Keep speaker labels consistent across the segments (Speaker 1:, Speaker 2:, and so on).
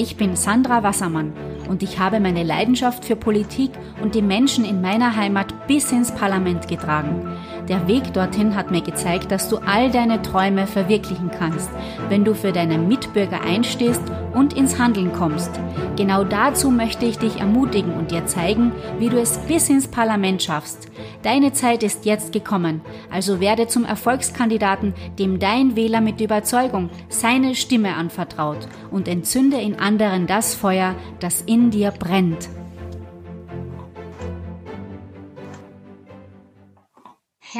Speaker 1: Ich bin Sandra Wassermann und ich habe meine Leidenschaft für Politik und die Menschen in meiner Heimat bis ins Parlament getragen. Der Weg dorthin hat mir gezeigt, dass du all deine Träume verwirklichen kannst, wenn du für deine Mitbürger einstehst und ins Handeln kommst. Genau dazu möchte ich dich ermutigen und dir zeigen, wie du es bis ins Parlament schaffst. Deine Zeit ist jetzt gekommen, also werde zum Erfolgskandidaten, dem dein Wähler mit Überzeugung seine Stimme anvertraut und entzünde in anderen das Feuer, das in dir brennt.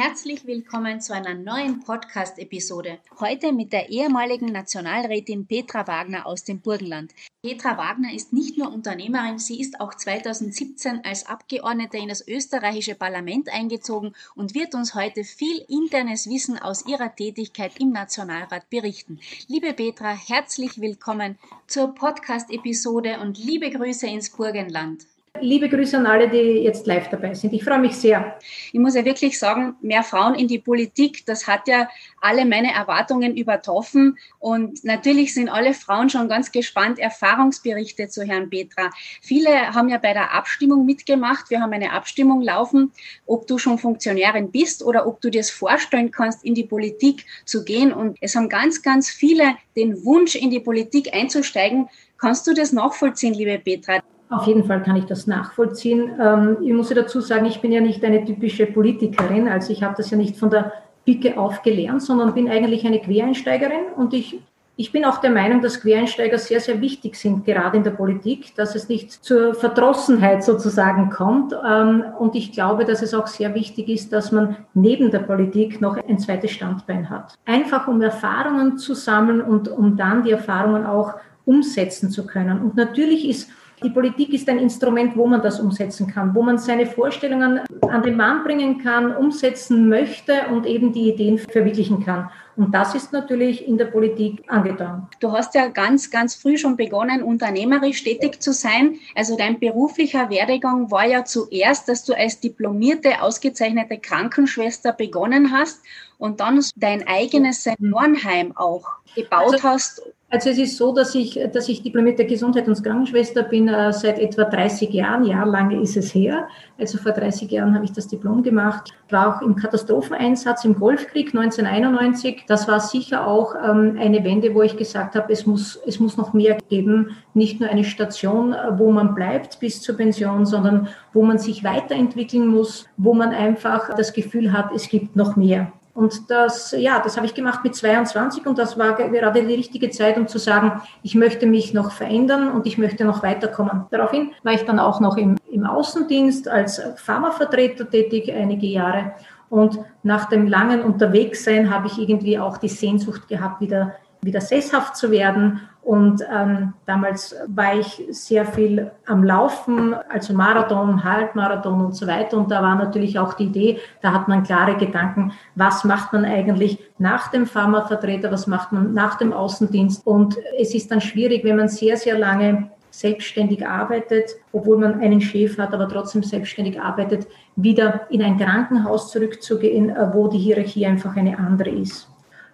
Speaker 1: Herzlich willkommen zu einer neuen Podcast-Episode. Heute mit der ehemaligen Nationalrätin Petra Wagner aus dem Burgenland. Petra Wagner ist nicht nur Unternehmerin, sie ist auch 2017 als Abgeordnete in das österreichische Parlament eingezogen und wird uns heute viel internes Wissen aus ihrer Tätigkeit im Nationalrat berichten. Liebe Petra, herzlich willkommen zur Podcast-Episode und liebe Grüße ins Burgenland.
Speaker 2: Liebe Grüße an alle, die jetzt live dabei sind. Ich freue mich sehr.
Speaker 1: Ich muss ja wirklich sagen, mehr Frauen in die Politik, das hat ja alle meine Erwartungen übertroffen. Und natürlich sind alle Frauen schon ganz gespannt, Erfahrungsberichte zu Herrn Petra. Viele haben ja bei der Abstimmung mitgemacht. Wir haben eine Abstimmung laufen, ob du schon Funktionärin bist oder ob du dir es vorstellen kannst, in die Politik zu gehen. Und es haben ganz, ganz viele den Wunsch, in die Politik einzusteigen. Kannst du das nachvollziehen, liebe Petra?
Speaker 2: Auf jeden Fall kann ich das nachvollziehen. Ähm, ich muss dazu sagen, ich bin ja nicht eine typische Politikerin, also ich habe das ja nicht von der Picke auf gelernt, sondern bin eigentlich eine Quereinsteigerin und ich, ich bin auch der Meinung, dass Quereinsteiger sehr, sehr wichtig sind, gerade in der Politik, dass es nicht zur Verdrossenheit sozusagen kommt. Ähm, und ich glaube, dass es auch sehr wichtig ist, dass man neben der Politik noch ein zweites Standbein hat. Einfach um Erfahrungen zu sammeln und um dann die Erfahrungen auch umsetzen zu können. Und natürlich ist die Politik ist ein Instrument, wo man das umsetzen kann, wo man seine Vorstellungen an den Mann bringen kann, umsetzen möchte und eben die Ideen verwirklichen kann. Und das ist natürlich in der Politik angetan.
Speaker 1: Du hast ja ganz, ganz früh schon begonnen, unternehmerisch tätig zu sein. Also dein beruflicher Werdegang war ja zuerst, dass du als diplomierte, ausgezeichnete Krankenschwester begonnen hast und dann dein eigenes Seniorenheim auch gebaut also, hast
Speaker 2: also es ist so, dass ich, dass ich diplomierte Gesundheit- und Krankenschwester bin äh, seit etwa 30 Jahren. Jahrelang ist es her. Also vor 30 Jahren habe ich das Diplom gemacht. War auch im Katastropheneinsatz im Golfkrieg 1991. Das war sicher auch ähm, eine Wende, wo ich gesagt habe, es muss, es muss noch mehr geben. Nicht nur eine Station, wo man bleibt bis zur Pension, sondern wo man sich weiterentwickeln muss, wo man einfach das Gefühl hat, es gibt noch mehr. Und das, ja, das habe ich gemacht mit 22 und das war gerade die richtige Zeit, um zu sagen, ich möchte mich noch verändern und ich möchte noch weiterkommen. Daraufhin war ich dann auch noch im, im Außendienst als Pharmavertreter tätig einige Jahre. Und nach dem langen Unterwegssein habe ich irgendwie auch die Sehnsucht gehabt, wieder wieder sesshaft zu werden. Und ähm, damals war ich sehr viel am Laufen, also Marathon, Halbmarathon und so weiter. Und da war natürlich auch die Idee, da hat man klare Gedanken, was macht man eigentlich nach dem Pharmavertreter, was macht man nach dem Außendienst. Und es ist dann schwierig, wenn man sehr, sehr lange selbstständig arbeitet, obwohl man einen Chef hat, aber trotzdem selbstständig arbeitet, wieder in ein Krankenhaus zurückzugehen, äh, wo die Hierarchie einfach eine andere ist.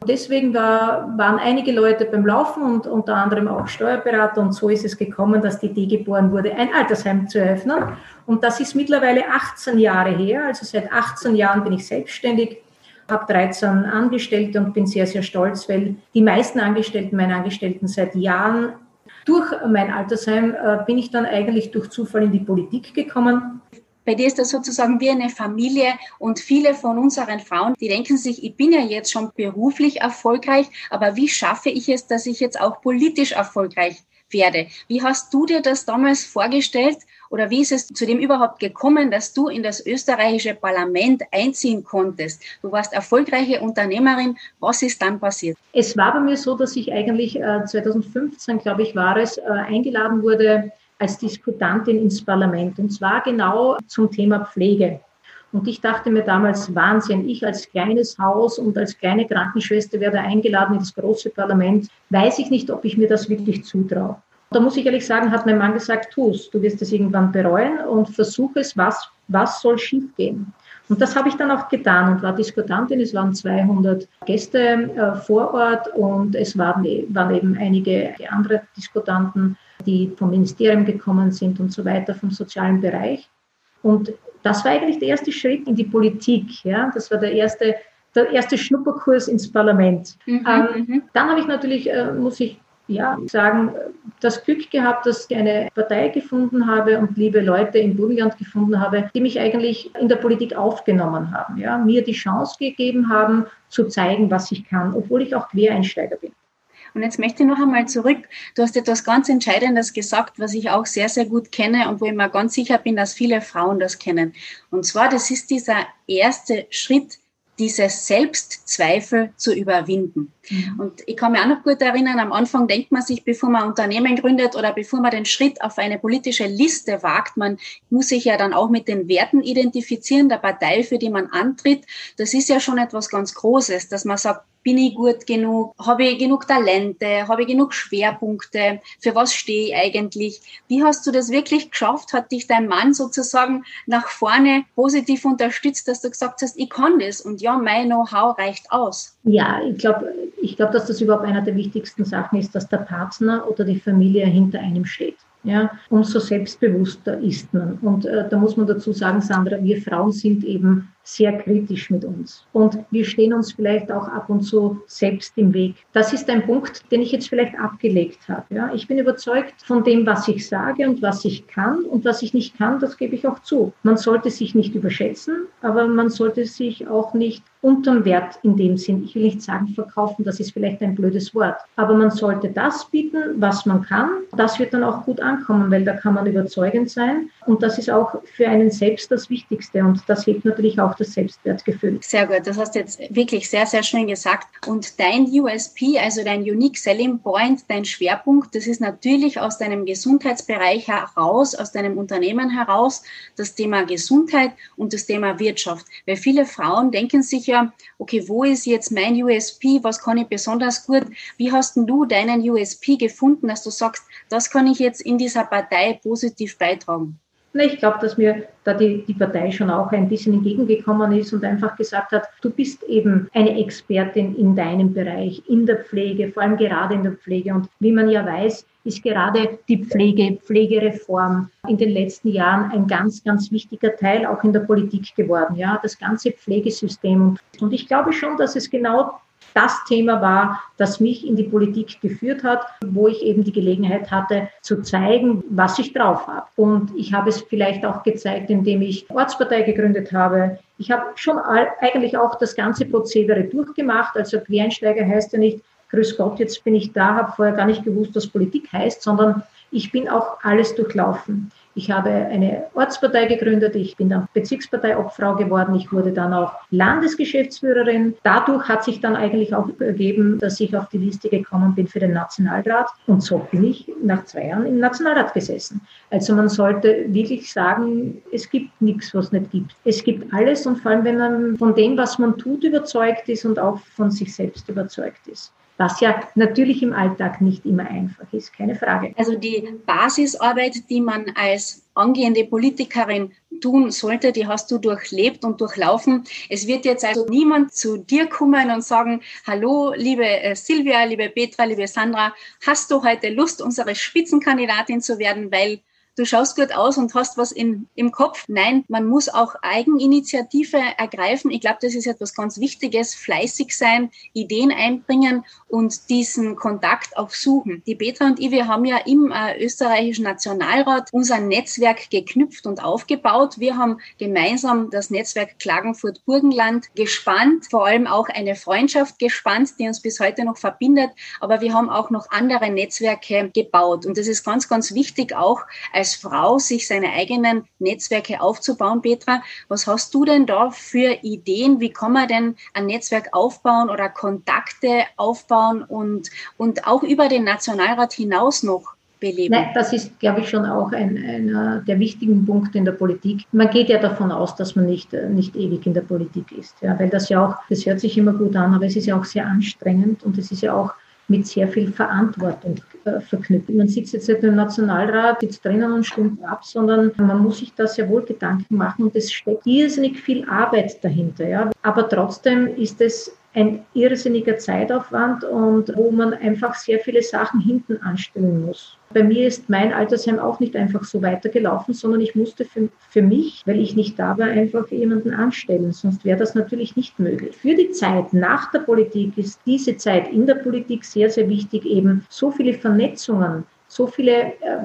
Speaker 2: Deswegen war, waren einige Leute beim Laufen und unter anderem auch Steuerberater und so ist es gekommen, dass die Idee geboren wurde, ein Altersheim zu eröffnen. Und das ist mittlerweile 18 Jahre her, also seit 18 Jahren bin ich selbstständig, habe 13 Angestellte und bin sehr, sehr stolz, weil die meisten Angestellten, meine Angestellten seit Jahren durch mein Altersheim äh, bin ich dann eigentlich durch Zufall in die Politik gekommen
Speaker 1: bei dir ist das sozusagen wie eine Familie und viele von unseren Frauen, die denken sich, ich bin ja jetzt schon beruflich erfolgreich, aber wie schaffe ich es, dass ich jetzt auch politisch erfolgreich werde? Wie hast du dir das damals vorgestellt oder wie ist es zu dem überhaupt gekommen, dass du in das österreichische Parlament einziehen konntest? Du warst erfolgreiche Unternehmerin. Was ist dann passiert?
Speaker 2: Es war bei mir so, dass ich eigentlich 2015, äh, glaube ich, war es, äh, eingeladen wurde, als Diskutantin ins Parlament und zwar genau zum Thema Pflege. Und ich dachte mir damals, Wahnsinn, ich als kleines Haus und als kleine Krankenschwester werde eingeladen in das große Parlament. Weiß ich nicht, ob ich mir das wirklich zutraue. Da muss ich ehrlich sagen, hat mein Mann gesagt, tu es, du wirst es irgendwann bereuen und versuch es, was, was soll schiefgehen. Und das habe ich dann auch getan und war Diskutantin. Es waren 200 Gäste äh, vor Ort und es waren, waren eben einige andere Diskutanten die vom Ministerium gekommen sind und so weiter, vom sozialen Bereich. Und das war eigentlich der erste Schritt in die Politik. Ja? Das war der erste, der erste Schnupperkurs ins Parlament. Mhm, ähm, mhm. dann habe ich natürlich, äh, muss ich ja, sagen, das Glück gehabt, dass ich eine Partei gefunden habe und liebe Leute im Burgenland gefunden habe, die mich eigentlich in der Politik aufgenommen haben, ja, mir die Chance gegeben haben, zu zeigen, was ich kann, obwohl ich auch Quereinsteiger bin.
Speaker 1: Und jetzt möchte ich noch einmal zurück. Du hast etwas ganz Entscheidendes gesagt, was ich auch sehr, sehr gut kenne und wo ich mir ganz sicher bin, dass viele Frauen das kennen. Und zwar, das ist dieser erste Schritt, diese Selbstzweifel zu überwinden. Mhm. Und ich kann mich auch noch gut erinnern, am Anfang denkt man sich, bevor man Unternehmen gründet oder bevor man den Schritt auf eine politische Liste wagt, man muss sich ja dann auch mit den Werten identifizieren der Partei, für die man antritt. Das ist ja schon etwas ganz Großes, dass man sagt, bin ich gut genug? Habe ich genug Talente? Habe ich genug Schwerpunkte? Für was stehe ich eigentlich? Wie hast du das wirklich geschafft? Hat dich dein Mann sozusagen nach vorne positiv unterstützt, dass du gesagt hast, ich kann das und ja, mein Know-how reicht aus?
Speaker 2: Ja, ich glaube, ich glaube, dass das überhaupt einer der wichtigsten Sachen ist, dass der Partner oder die Familie hinter einem steht ja, umso selbstbewusster ist man. Und äh, da muss man dazu sagen, Sandra, wir Frauen sind eben sehr kritisch mit uns. Und wir stehen uns vielleicht auch ab und zu selbst im Weg. Das ist ein Punkt, den ich jetzt vielleicht abgelegt habe. Ja. Ich bin überzeugt von dem, was ich sage und was ich kann. Und was ich nicht kann, das gebe ich auch zu. Man sollte sich nicht überschätzen, aber man sollte sich auch nicht unterm Wert in dem Sinn. Ich will nicht sagen verkaufen, das ist vielleicht ein blödes Wort. Aber man sollte das bieten, was man kann. Das wird dann auch gut ankommen, weil da kann man überzeugend sein. Und das ist auch für einen selbst das Wichtigste. Und das hebt natürlich auch das Selbstwertgefühl.
Speaker 1: Sehr gut. Das hast du jetzt wirklich sehr, sehr schön gesagt. Und dein USP, also dein Unique Selling Point, dein Schwerpunkt, das ist natürlich aus deinem Gesundheitsbereich heraus, aus deinem Unternehmen heraus, das Thema Gesundheit und das Thema Wirtschaft. Weil viele Frauen denken sich ja, okay, wo ist jetzt mein USP, was kann ich besonders gut? Wie hast du deinen USP gefunden, dass du sagst, das kann ich jetzt in dieser Partei positiv beitragen?
Speaker 2: Ich glaube, dass mir da die, die Partei schon auch ein bisschen entgegengekommen ist und einfach gesagt hat, du bist eben eine Expertin in deinem Bereich, in der Pflege, vor allem gerade in der Pflege. Und wie man ja weiß, ist gerade die Pflege, Pflegereform in den letzten Jahren ein ganz, ganz wichtiger Teil auch in der Politik geworden. Ja, das ganze Pflegesystem. Und ich glaube schon, dass es genau das Thema war, das mich in die Politik geführt hat, wo ich eben die Gelegenheit hatte zu zeigen, was ich drauf habe. Und ich habe es vielleicht auch gezeigt, indem ich Ortspartei gegründet habe. Ich habe schon eigentlich auch das ganze Prozedere durchgemacht. Also Quereinsteiger heißt ja nicht, grüß Gott, jetzt bin ich da, habe vorher gar nicht gewusst, was Politik heißt, sondern ich bin auch alles durchlaufen. Ich habe eine Ortspartei gegründet, ich bin dann Bezirksparteiobfrau geworden, ich wurde dann auch Landesgeschäftsführerin. Dadurch hat sich dann eigentlich auch ergeben, dass ich auf die Liste gekommen bin für den Nationalrat und so bin ich nach zwei Jahren im Nationalrat gesessen. Also man sollte wirklich sagen, es gibt nichts, was nicht gibt. Es gibt alles und vor allem, wenn man von dem, was man tut, überzeugt ist und auch von sich selbst überzeugt ist was ja natürlich im Alltag nicht immer einfach ist, keine Frage.
Speaker 1: Also die Basisarbeit, die man als angehende Politikerin tun sollte, die hast du durchlebt und durchlaufen. Es wird jetzt also niemand zu dir kommen und sagen, hallo, liebe äh, Silvia, liebe Petra, liebe Sandra, hast du heute Lust, unsere Spitzenkandidatin zu werden, weil du schaust gut aus und hast was in, im Kopf. Nein, man muss auch Eigeninitiative ergreifen. Ich glaube, das ist etwas ganz Wichtiges. Fleißig sein, Ideen einbringen und diesen Kontakt auch suchen. Die Petra und ich, wir haben ja im äh, österreichischen Nationalrat unser Netzwerk geknüpft und aufgebaut. Wir haben gemeinsam das Netzwerk Klagenfurt-Burgenland gespannt, vor allem auch eine Freundschaft gespannt, die uns bis heute noch verbindet. Aber wir haben auch noch andere Netzwerke gebaut. Und das ist ganz, ganz wichtig auch als Frau, sich seine eigenen Netzwerke aufzubauen. Petra, was hast du denn da für Ideen? Wie kann man denn ein Netzwerk aufbauen oder Kontakte aufbauen und, und auch über den Nationalrat hinaus noch beleben?
Speaker 2: Nein, das ist, glaube ich, schon auch ein, einer der wichtigen Punkte in der Politik. Man geht ja davon aus, dass man nicht, nicht ewig in der Politik ist. Ja, weil das ja auch, das hört sich immer gut an, aber es ist ja auch sehr anstrengend und es ist ja auch mit sehr viel Verantwortung äh. Man sitzt jetzt nicht im Nationalrat, sitzt drinnen und stimmt ab, sondern man muss sich da sehr wohl Gedanken machen und es steckt irrsinnig viel Arbeit dahinter. Ja. Aber trotzdem ist es ein irrsinniger Zeitaufwand und wo man einfach sehr viele Sachen hinten anstellen muss. Bei mir ist mein Altersheim auch nicht einfach so weitergelaufen, sondern ich musste für, für mich, weil ich nicht da war, einfach jemanden anstellen. Sonst wäre das natürlich nicht möglich. Für die Zeit nach der Politik ist diese Zeit in der Politik sehr, sehr wichtig, eben so viele Vernetzungen, so viele äh,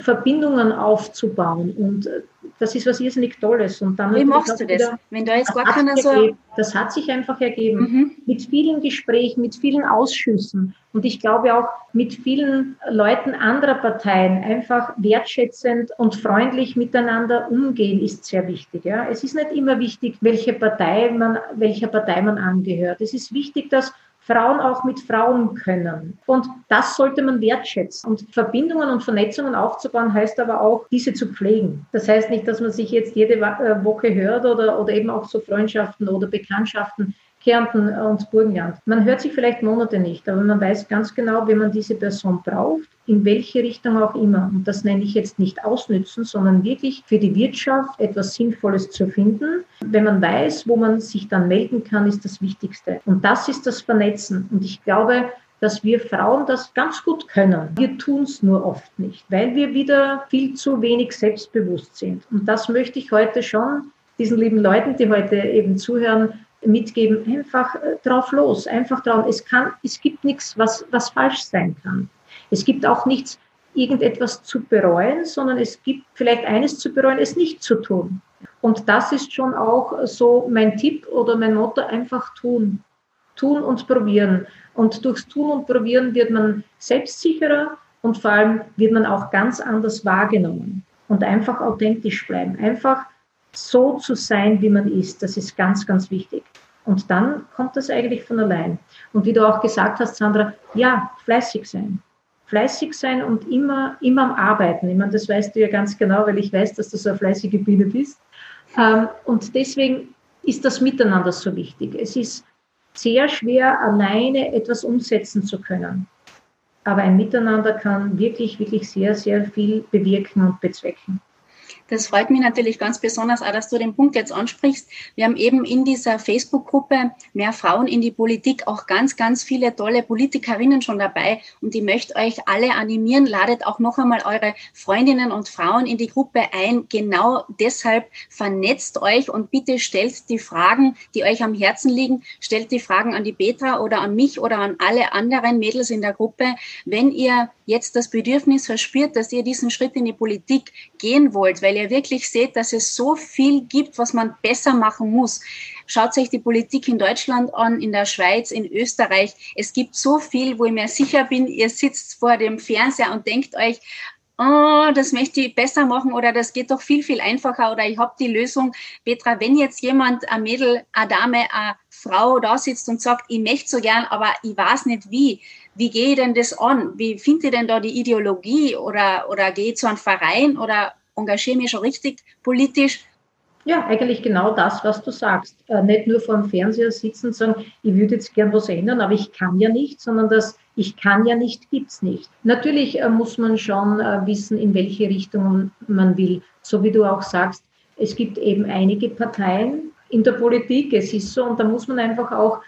Speaker 2: Verbindungen aufzubauen. Und äh, das ist was irrsinnig Tolles. Und
Speaker 1: dann Wie machst du das?
Speaker 2: Wenn da jetzt gar keiner so. Das hat sich einfach ergeben. Mhm. Mit vielen Gesprächen, mit vielen Ausschüssen. Und ich glaube auch mit vielen Leuten anderer Parteien einfach wertschätzend und freundlich miteinander umgehen ist sehr wichtig. Ja. Es ist nicht immer wichtig, welche Partei man, welcher Partei man angehört. Es ist wichtig, dass Frauen auch mit Frauen können. Und das sollte man wertschätzen. Und Verbindungen und Vernetzungen aufzubauen, heißt aber auch, diese zu pflegen. Das heißt nicht, dass man sich jetzt jede äh, Woche hört oder, oder eben auch so Freundschaften oder Bekanntschaften Kärnten und Burgenland. Man hört sich vielleicht Monate nicht, aber man weiß ganz genau, wenn man diese Person braucht, in welche Richtung auch immer. Und das nenne ich jetzt nicht ausnützen, sondern wirklich für die Wirtschaft etwas Sinnvolles zu finden. Wenn man weiß, wo man sich dann melden kann, ist das Wichtigste. Und das ist das Vernetzen. Und ich glaube, dass wir Frauen das ganz gut können. Wir tun es nur oft nicht, weil wir wieder viel zu wenig selbstbewusst sind. Und das möchte ich heute schon diesen lieben Leuten, die heute eben zuhören, mitgeben, einfach äh, drauf los, einfach drauf. Es kann, es gibt nichts, was, was falsch sein kann. Es gibt auch nichts, irgendetwas zu bereuen, sondern es gibt vielleicht eines zu bereuen, es nicht zu tun. Und das ist schon auch so mein Tipp oder mein Motto, einfach tun. Tun und probieren. Und durchs Tun und Probieren wird man selbstsicherer und vor allem wird man auch ganz anders wahrgenommen und einfach authentisch bleiben. Einfach so zu sein, wie man ist, das ist ganz, ganz wichtig. Und dann kommt das eigentlich von allein. Und wie du auch gesagt hast, Sandra, ja, fleißig sein. Fleißig sein und immer, immer am Arbeiten. Ich meine, das weißt du ja ganz genau, weil ich weiß, dass du so eine fleißige Biene bist. Ähm, und deswegen ist das Miteinander so wichtig. Es ist sehr schwer, alleine etwas umsetzen zu können. Aber ein Miteinander kann wirklich, wirklich sehr, sehr viel bewirken und bezwecken.
Speaker 1: Das freut mich natürlich ganz besonders auch, dass du den Punkt jetzt ansprichst. Wir haben eben in dieser Facebook-Gruppe mehr Frauen in die Politik auch ganz, ganz viele tolle Politikerinnen schon dabei. Und ich möchte euch alle animieren, ladet auch noch einmal eure Freundinnen und Frauen in die Gruppe ein. Genau deshalb vernetzt euch und bitte stellt die Fragen, die euch am Herzen liegen, stellt die Fragen an die Petra oder an mich oder an alle anderen Mädels in der Gruppe. Wenn ihr jetzt das Bedürfnis verspürt, dass ihr diesen Schritt in die Politik gehen wollt, weil ihr wirklich seht, dass es so viel gibt, was man besser machen muss. Schaut euch die Politik in Deutschland an, in der Schweiz, in Österreich. Es gibt so viel, wo ich mir sicher bin, ihr sitzt vor dem Fernseher und denkt euch, oh, das möchte ich besser machen oder das geht doch viel, viel einfacher oder ich habe die Lösung. Petra, wenn jetzt jemand, ein Mädel, eine Dame, eine Frau da sitzt und sagt, ich möchte so gern, aber ich weiß nicht wie, wie gehe ich denn das an? Wie finde ich denn da die Ideologie oder, oder gehe ich zu einem Verein oder engagiere mich schon richtig politisch?
Speaker 2: Ja, eigentlich genau das, was du sagst. Äh, nicht nur vor dem Fernseher sitzen und sagen, ich würde jetzt gern was ändern, aber ich kann ja nicht, sondern das ich kann ja nicht, gibt's nicht. Natürlich äh, muss man schon äh, wissen, in welche Richtung man will. So wie du auch sagst, es gibt eben einige Parteien in der Politik, es ist so, und da muss man einfach auch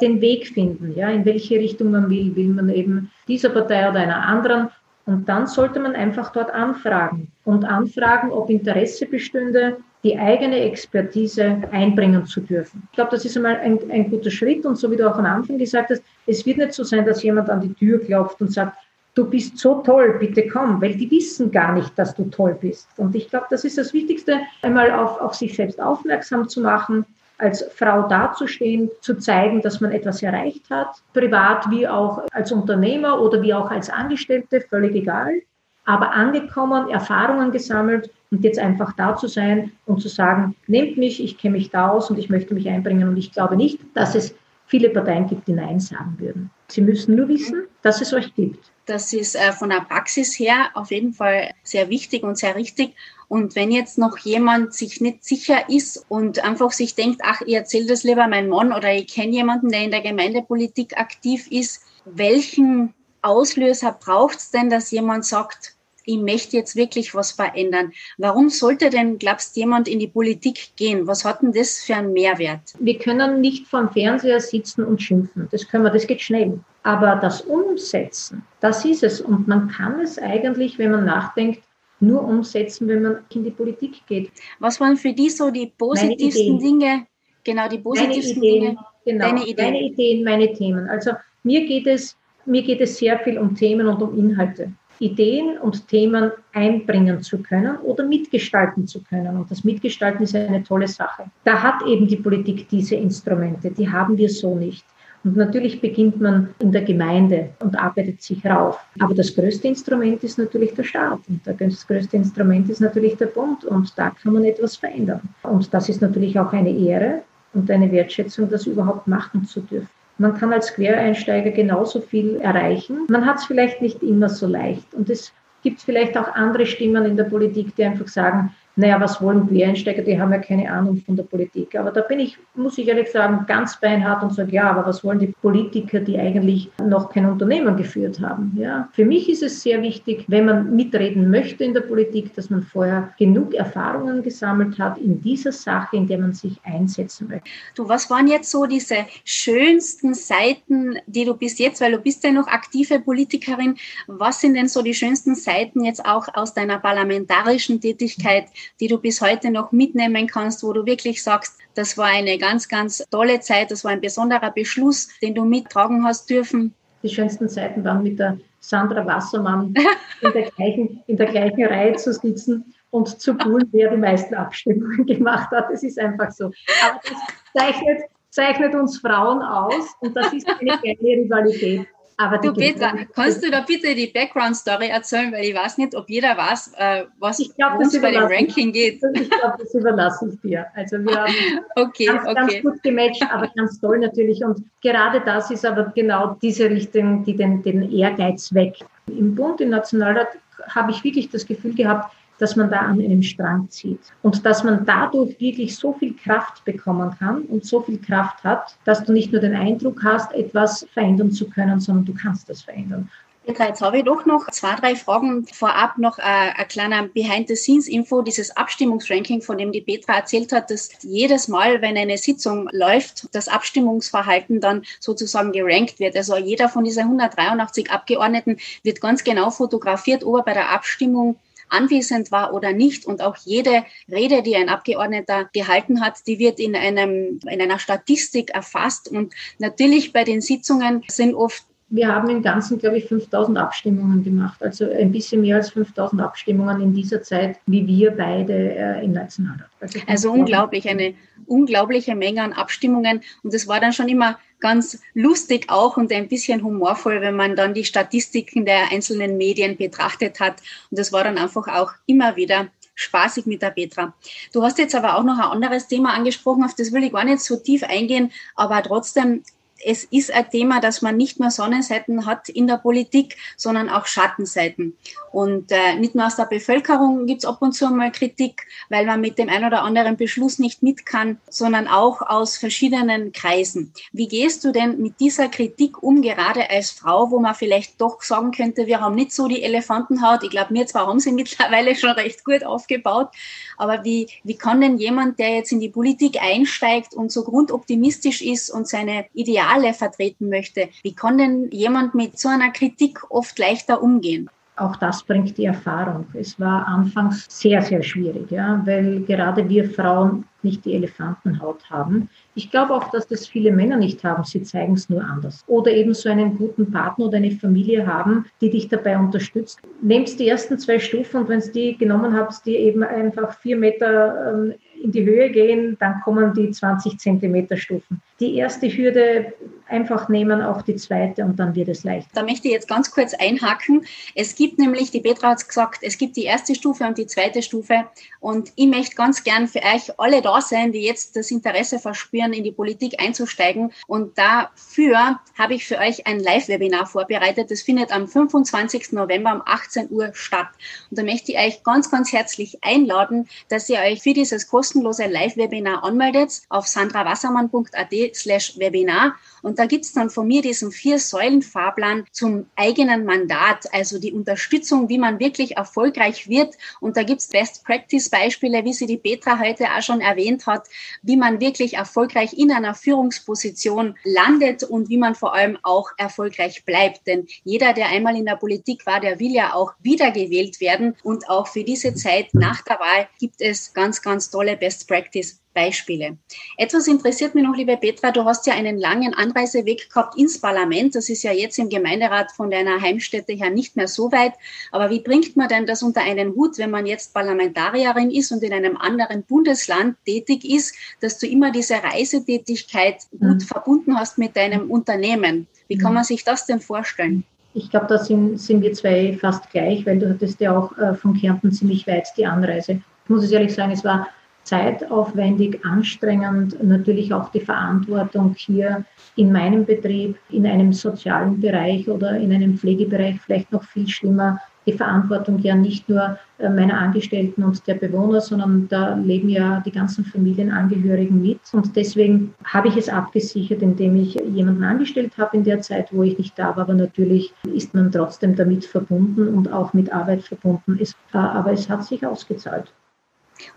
Speaker 2: den Weg finden, ja, in welche Richtung man will. Will man eben dieser Partei oder einer anderen? Und dann sollte man einfach dort anfragen und anfragen, ob Interesse bestünde, die eigene Expertise einbringen zu dürfen. Ich glaube, das ist einmal ein, ein guter Schritt. Und so wie du auch am Anfang gesagt hast, es wird nicht so sein, dass jemand an die Tür klopft und sagt, du bist so toll, bitte komm, weil die wissen gar nicht, dass du toll bist. Und ich glaube, das ist das Wichtigste, einmal auf, auf sich selbst aufmerksam zu machen, als Frau dazustehen, zu zeigen, dass man etwas erreicht hat, privat wie auch als Unternehmer oder wie auch als Angestellte, völlig egal, aber angekommen, Erfahrungen gesammelt und jetzt einfach da zu sein und zu sagen, nehmt mich, ich kenne mich da aus und ich möchte mich einbringen und ich glaube nicht, dass es viele Parteien gibt, die Nein sagen würden. Sie müssen nur wissen, dass es euch gibt.
Speaker 1: Das ist äh, von der Praxis her auf jeden Fall sehr wichtig und sehr richtig. Und wenn jetzt noch jemand sich nicht sicher ist und einfach sich denkt, ach, ich erzähle das lieber meinem Mann oder ich kenne jemanden, der in der Gemeindepolitik aktiv ist, welchen Auslöser braucht es denn, dass jemand sagt, ich möchte jetzt wirklich was verändern. Warum sollte denn, glaubst jemand in die Politik gehen? Was hat denn das für einen Mehrwert?
Speaker 2: Wir können nicht vorm Fernseher sitzen und schimpfen. Das können wir, das geht schnell. Aber das Umsetzen, das ist es. Und man kann es eigentlich, wenn man nachdenkt, nur umsetzen, wenn man in die Politik geht.
Speaker 1: Was waren für dich so die positivsten Dinge? Genau, die positivsten
Speaker 2: Ideen, Dinge. Genau, deine Ideen. meine Ideen, meine Themen. Also mir geht es, mir geht es sehr viel um Themen und um Inhalte. Ideen und Themen einbringen zu können oder mitgestalten zu können. Und das Mitgestalten ist eine tolle Sache. Da hat eben die Politik diese Instrumente, die haben wir so nicht. Und natürlich beginnt man in der Gemeinde und arbeitet sich rauf. Aber das größte Instrument ist natürlich der Staat. Und das größte Instrument ist natürlich der Bund. Und da kann man etwas verändern. Und das ist natürlich auch eine Ehre und eine Wertschätzung, das überhaupt machen zu dürfen. Man kann als Quereinsteiger genauso viel erreichen. Man hat es vielleicht nicht immer so leicht. Und es gibt vielleicht auch andere Stimmen in der Politik, die einfach sagen, naja, was wollen Quereinsteiger, die haben ja keine Ahnung von der Politik. Aber da bin ich, muss ich ehrlich sagen, ganz beinhart und sage, ja, aber was wollen die Politiker, die eigentlich noch kein Unternehmen geführt haben? Ja? Für mich ist es sehr wichtig, wenn man mitreden möchte in der Politik, dass man vorher genug Erfahrungen gesammelt hat in dieser Sache, in der man sich einsetzen möchte.
Speaker 1: Du, was waren jetzt so diese schönsten Seiten, die du bis jetzt, weil du bist ja noch aktive Politikerin, was sind denn so die schönsten Seiten jetzt auch aus deiner parlamentarischen Tätigkeit, die du bis heute noch mitnehmen kannst, wo du wirklich sagst, das war eine ganz, ganz tolle Zeit, das war ein besonderer Beschluss, den du mittragen hast dürfen?
Speaker 2: Die schönsten Zeiten waren mit der Sandra Wassermann in der gleichen, in der gleichen Reihe zu sitzen und zu buhlen, wer die meisten Abstimmungen gemacht hat. Das ist einfach so. Aber das zeichnet, zeichnet uns Frauen aus und das ist eine kleine Rivalität.
Speaker 1: Aber du Petra, kannst du da bitte die Background-Story erzählen, weil ich weiß nicht, ob jeder weiß, äh, was ich glaub, uns bei dem Ranking geht.
Speaker 2: Ich glaube, das überlasse ich dir. Also wir haben okay, ganz, okay. ganz gut gematcht, aber ganz toll natürlich. Und gerade das ist aber genau diese Richtung, die den, den Ehrgeiz weckt. Im Bund, im Nationalrat habe ich wirklich das Gefühl gehabt, dass man da an einem Strang zieht und dass man dadurch wirklich so viel Kraft bekommen kann und so viel Kraft hat, dass du nicht nur den Eindruck hast, etwas verändern zu können, sondern du kannst das verändern.
Speaker 1: Petra, jetzt habe ich doch noch zwei, drei Fragen. Vorab noch äh, ein kleiner Behind-the-Scenes-Info, dieses Abstimmungsranking, von dem die Petra erzählt hat, dass jedes Mal, wenn eine Sitzung läuft, das Abstimmungsverhalten dann sozusagen gerankt wird. Also jeder von diesen 183 Abgeordneten wird ganz genau fotografiert, ob er bei der Abstimmung anwesend war oder nicht. Und auch jede Rede, die ein Abgeordneter gehalten hat, die wird in, einem, in einer Statistik erfasst. Und natürlich bei den Sitzungen sind oft
Speaker 2: wir haben im Ganzen, glaube ich, 5000 Abstimmungen gemacht. Also ein bisschen mehr als 5000 Abstimmungen in dieser Zeit, wie wir beide äh, im Nationalrat.
Speaker 1: Also, also unglaublich, eine unglaubliche Menge an Abstimmungen. Und es war dann schon immer ganz lustig auch und ein bisschen humorvoll, wenn man dann die Statistiken der einzelnen Medien betrachtet hat. Und das war dann einfach auch immer wieder spaßig mit der Petra. Du hast jetzt aber auch noch ein anderes Thema angesprochen, auf das will ich gar nicht so tief eingehen, aber trotzdem es ist ein Thema, dass man nicht nur Sonnenseiten hat in der Politik, sondern auch Schattenseiten. Und äh, nicht nur aus der Bevölkerung gibt es ab und zu mal Kritik, weil man mit dem einen oder anderen Beschluss nicht mit kann, sondern auch aus verschiedenen Kreisen. Wie gehst du denn mit dieser Kritik um, gerade als Frau, wo man vielleicht doch sagen könnte, wir haben nicht so die Elefantenhaut. Ich glaube, wir zwar haben sie mittlerweile schon recht gut aufgebaut, aber wie, wie kann denn jemand, der jetzt in die Politik einsteigt und so grundoptimistisch ist und seine Ideale vertreten möchte, wie kann denn jemand mit so einer Kritik oft leichter umgehen?
Speaker 2: Auch das bringt die Erfahrung. Es war anfangs sehr, sehr schwierig, ja, weil gerade wir Frauen nicht die Elefantenhaut haben. Ich glaube auch, dass das viele Männer nicht haben. Sie zeigen es nur anders. Oder eben so einen guten Partner oder eine Familie haben, die dich dabei unterstützt. Nehmst die ersten zwei Stufen und wenn es die genommen habt, die eben einfach vier Meter ähm, in die Höhe gehen, dann kommen die 20 Zentimeter Stufen. Die erste Hürde einfach nehmen, auch die zweite und dann wird es leicht.
Speaker 1: Da möchte ich jetzt ganz kurz einhaken. Es gibt nämlich, die Petra hat es gesagt, es gibt die erste Stufe und die zweite Stufe und ich möchte ganz gern für euch alle da sein, die jetzt das Interesse verspüren, in die Politik einzusteigen und dafür habe ich für euch ein Live-Webinar vorbereitet. Das findet am 25. November um 18 Uhr statt und da möchte ich euch ganz, ganz herzlich einladen, dass ihr euch für dieses kostenlose Live-Webinar anmeldet auf sandrawassermann.at slash Webinar und da gibt's dann von mir diesen Vier-Säulen-Fahrplan zum eigenen Mandat, also die Unterstützung, wie man wirklich erfolgreich wird. Und da gibt's Best-Practice-Beispiele, wie sie die Petra heute auch schon erwähnt hat, wie man wirklich erfolgreich in einer Führungsposition landet und wie man vor allem auch erfolgreich bleibt. Denn jeder, der einmal in der Politik war, der will ja auch wiedergewählt werden. Und auch für diese Zeit nach der Wahl gibt es ganz, ganz tolle Best-Practice Beispiele. Etwas interessiert mich noch, liebe Petra, du hast ja einen langen Anreiseweg gehabt ins Parlament. Das ist ja jetzt im Gemeinderat von deiner Heimstätte her nicht mehr so weit. Aber wie bringt man denn das unter einen Hut, wenn man jetzt Parlamentarierin ist und in einem anderen Bundesland tätig ist, dass du immer diese Reisetätigkeit gut mhm. verbunden hast mit deinem Unternehmen? Wie kann mhm. man sich das denn vorstellen?
Speaker 2: Ich glaube, da sind, sind wir zwei fast gleich, weil du hattest ja auch äh, von Kärnten ziemlich weit die Anreise. Ich muss es ehrlich sagen, es war zeitaufwendig, anstrengend, natürlich auch die Verantwortung hier in meinem Betrieb, in einem sozialen Bereich oder in einem Pflegebereich vielleicht noch viel schlimmer. Die Verantwortung ja nicht nur äh, meiner Angestellten und der Bewohner, sondern da leben ja die ganzen Familienangehörigen mit. Und deswegen habe ich es abgesichert, indem ich jemanden angestellt habe in der Zeit, wo ich nicht da war. Aber natürlich ist man trotzdem damit verbunden und auch mit Arbeit verbunden. Äh, aber es hat sich ausgezahlt.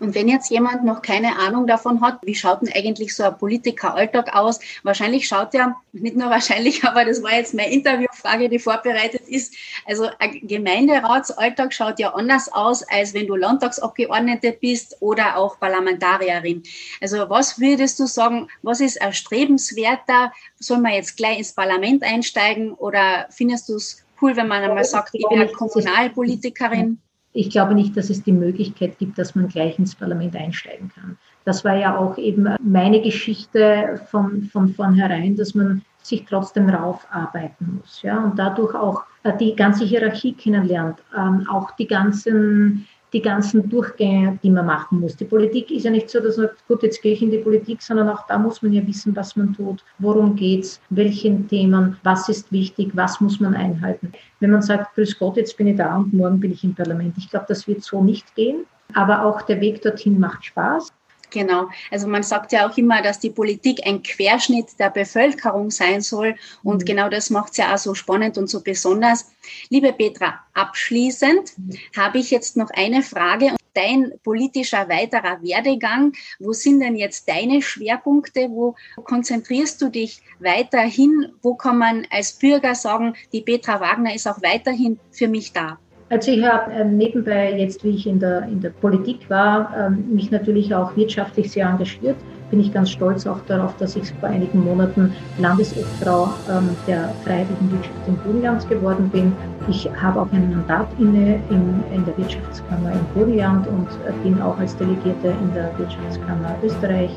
Speaker 1: Und wenn jetzt jemand noch keine Ahnung davon hat, wie schaut denn eigentlich so ein Politikeralltag aus? Wahrscheinlich schaut er, nicht nur wahrscheinlich, aber das war jetzt meine Interviewfrage, die vorbereitet ist. Also ein Gemeinderatsalltag schaut ja anders aus, als wenn du Landtagsabgeordnete bist oder auch Parlamentarierin. Also was würdest du sagen, was ist erstrebenswerter? Soll man jetzt gleich ins Parlament einsteigen oder findest du es cool, wenn man einmal sagt, ich bin Kommunalpolitikerin?
Speaker 2: Ich glaube nicht, dass es die Möglichkeit gibt, dass man gleich ins Parlament einsteigen kann. Das war ja auch eben meine Geschichte von, von vornherein, dass man sich trotzdem raufarbeiten muss. Ja, und dadurch auch äh, die ganze Hierarchie kennenlernt, ähm, auch die ganzen die ganzen Durchgänge, die man machen muss. Die Politik ist ja nicht so, dass man sagt, gut, jetzt gehe ich in die Politik, sondern auch da muss man ja wissen, was man tut, worum geht's, welchen Themen, was ist wichtig, was muss man einhalten. Wenn man sagt, grüß Gott, jetzt bin ich da und morgen bin ich im Parlament. Ich glaube, das wird so nicht gehen. Aber auch der Weg dorthin macht Spaß.
Speaker 1: Genau. Also man sagt ja auch immer, dass die Politik ein Querschnitt der Bevölkerung sein soll. Und mhm. genau das macht es ja auch so spannend und so besonders. Liebe Petra, abschließend mhm. habe ich jetzt noch eine Frage. Dein politischer weiterer Werdegang, wo sind denn jetzt deine Schwerpunkte? Wo konzentrierst du dich weiterhin? Wo kann man als Bürger sagen, die Petra Wagner ist auch weiterhin für mich da?
Speaker 2: Also ich habe ähm, nebenbei, jetzt wie ich in der, in der Politik war, ähm, mich natürlich auch wirtschaftlich sehr engagiert. Bin ich ganz stolz auch darauf, dass ich vor einigen Monaten Landesobfrau ähm, der Freiwilligen Wirtschaft in Burgenland geworden bin. Ich habe auch ein Mandat inne in, in der Wirtschaftskammer in Burgenland und äh, bin auch als Delegierte in der Wirtschaftskammer Österreich.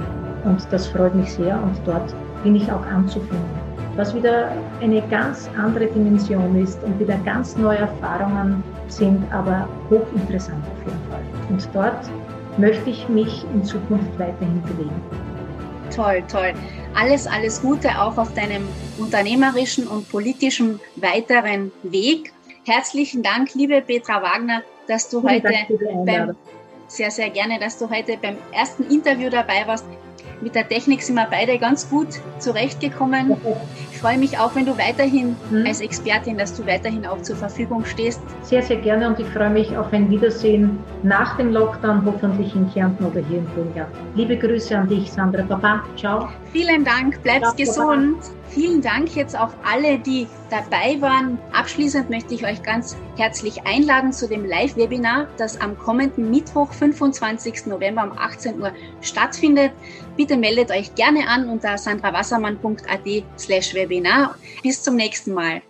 Speaker 2: Und das freut mich sehr und dort bin ich auch anzufinden was wieder eine ganz andere Dimension ist und wieder ganz neue Erfahrungen sind, aber hochinteressant auf jeden Fall. Und dort möchte ich mich in Zukunft weiterhin bewegen.
Speaker 1: Toll, toll. Alles, alles Gute auch auf deinem unternehmerischen und politischen weiteren Weg. Herzlichen Dank, liebe Petra Wagner, dass du Vielen heute beim, sehr, sehr gerne, dass du heute beim ersten Interview dabei warst. Mit der Technik sind wir beide ganz gut zurechtgekommen. Ich freue mich auch, wenn du weiterhin mhm. als Expertin, dass du weiterhin auch zur Verfügung stehst.
Speaker 2: Sehr, sehr gerne und ich freue mich auf ein Wiedersehen nach dem Lockdown, hoffentlich in Kärnten oder hier in Burgenland. Liebe Grüße an dich, Sandra. Papa, ciao.
Speaker 1: Vielen Dank, bleibst gesund. Papa. Vielen Dank jetzt auch alle, die dabei waren. Abschließend möchte ich euch ganz herzlich einladen zu dem Live-Webinar, das am kommenden Mittwoch, 25. November um 18 Uhr stattfindet. Bitte meldet euch gerne an unter sandrawassermann.at slash Webinar. Bis zum nächsten Mal.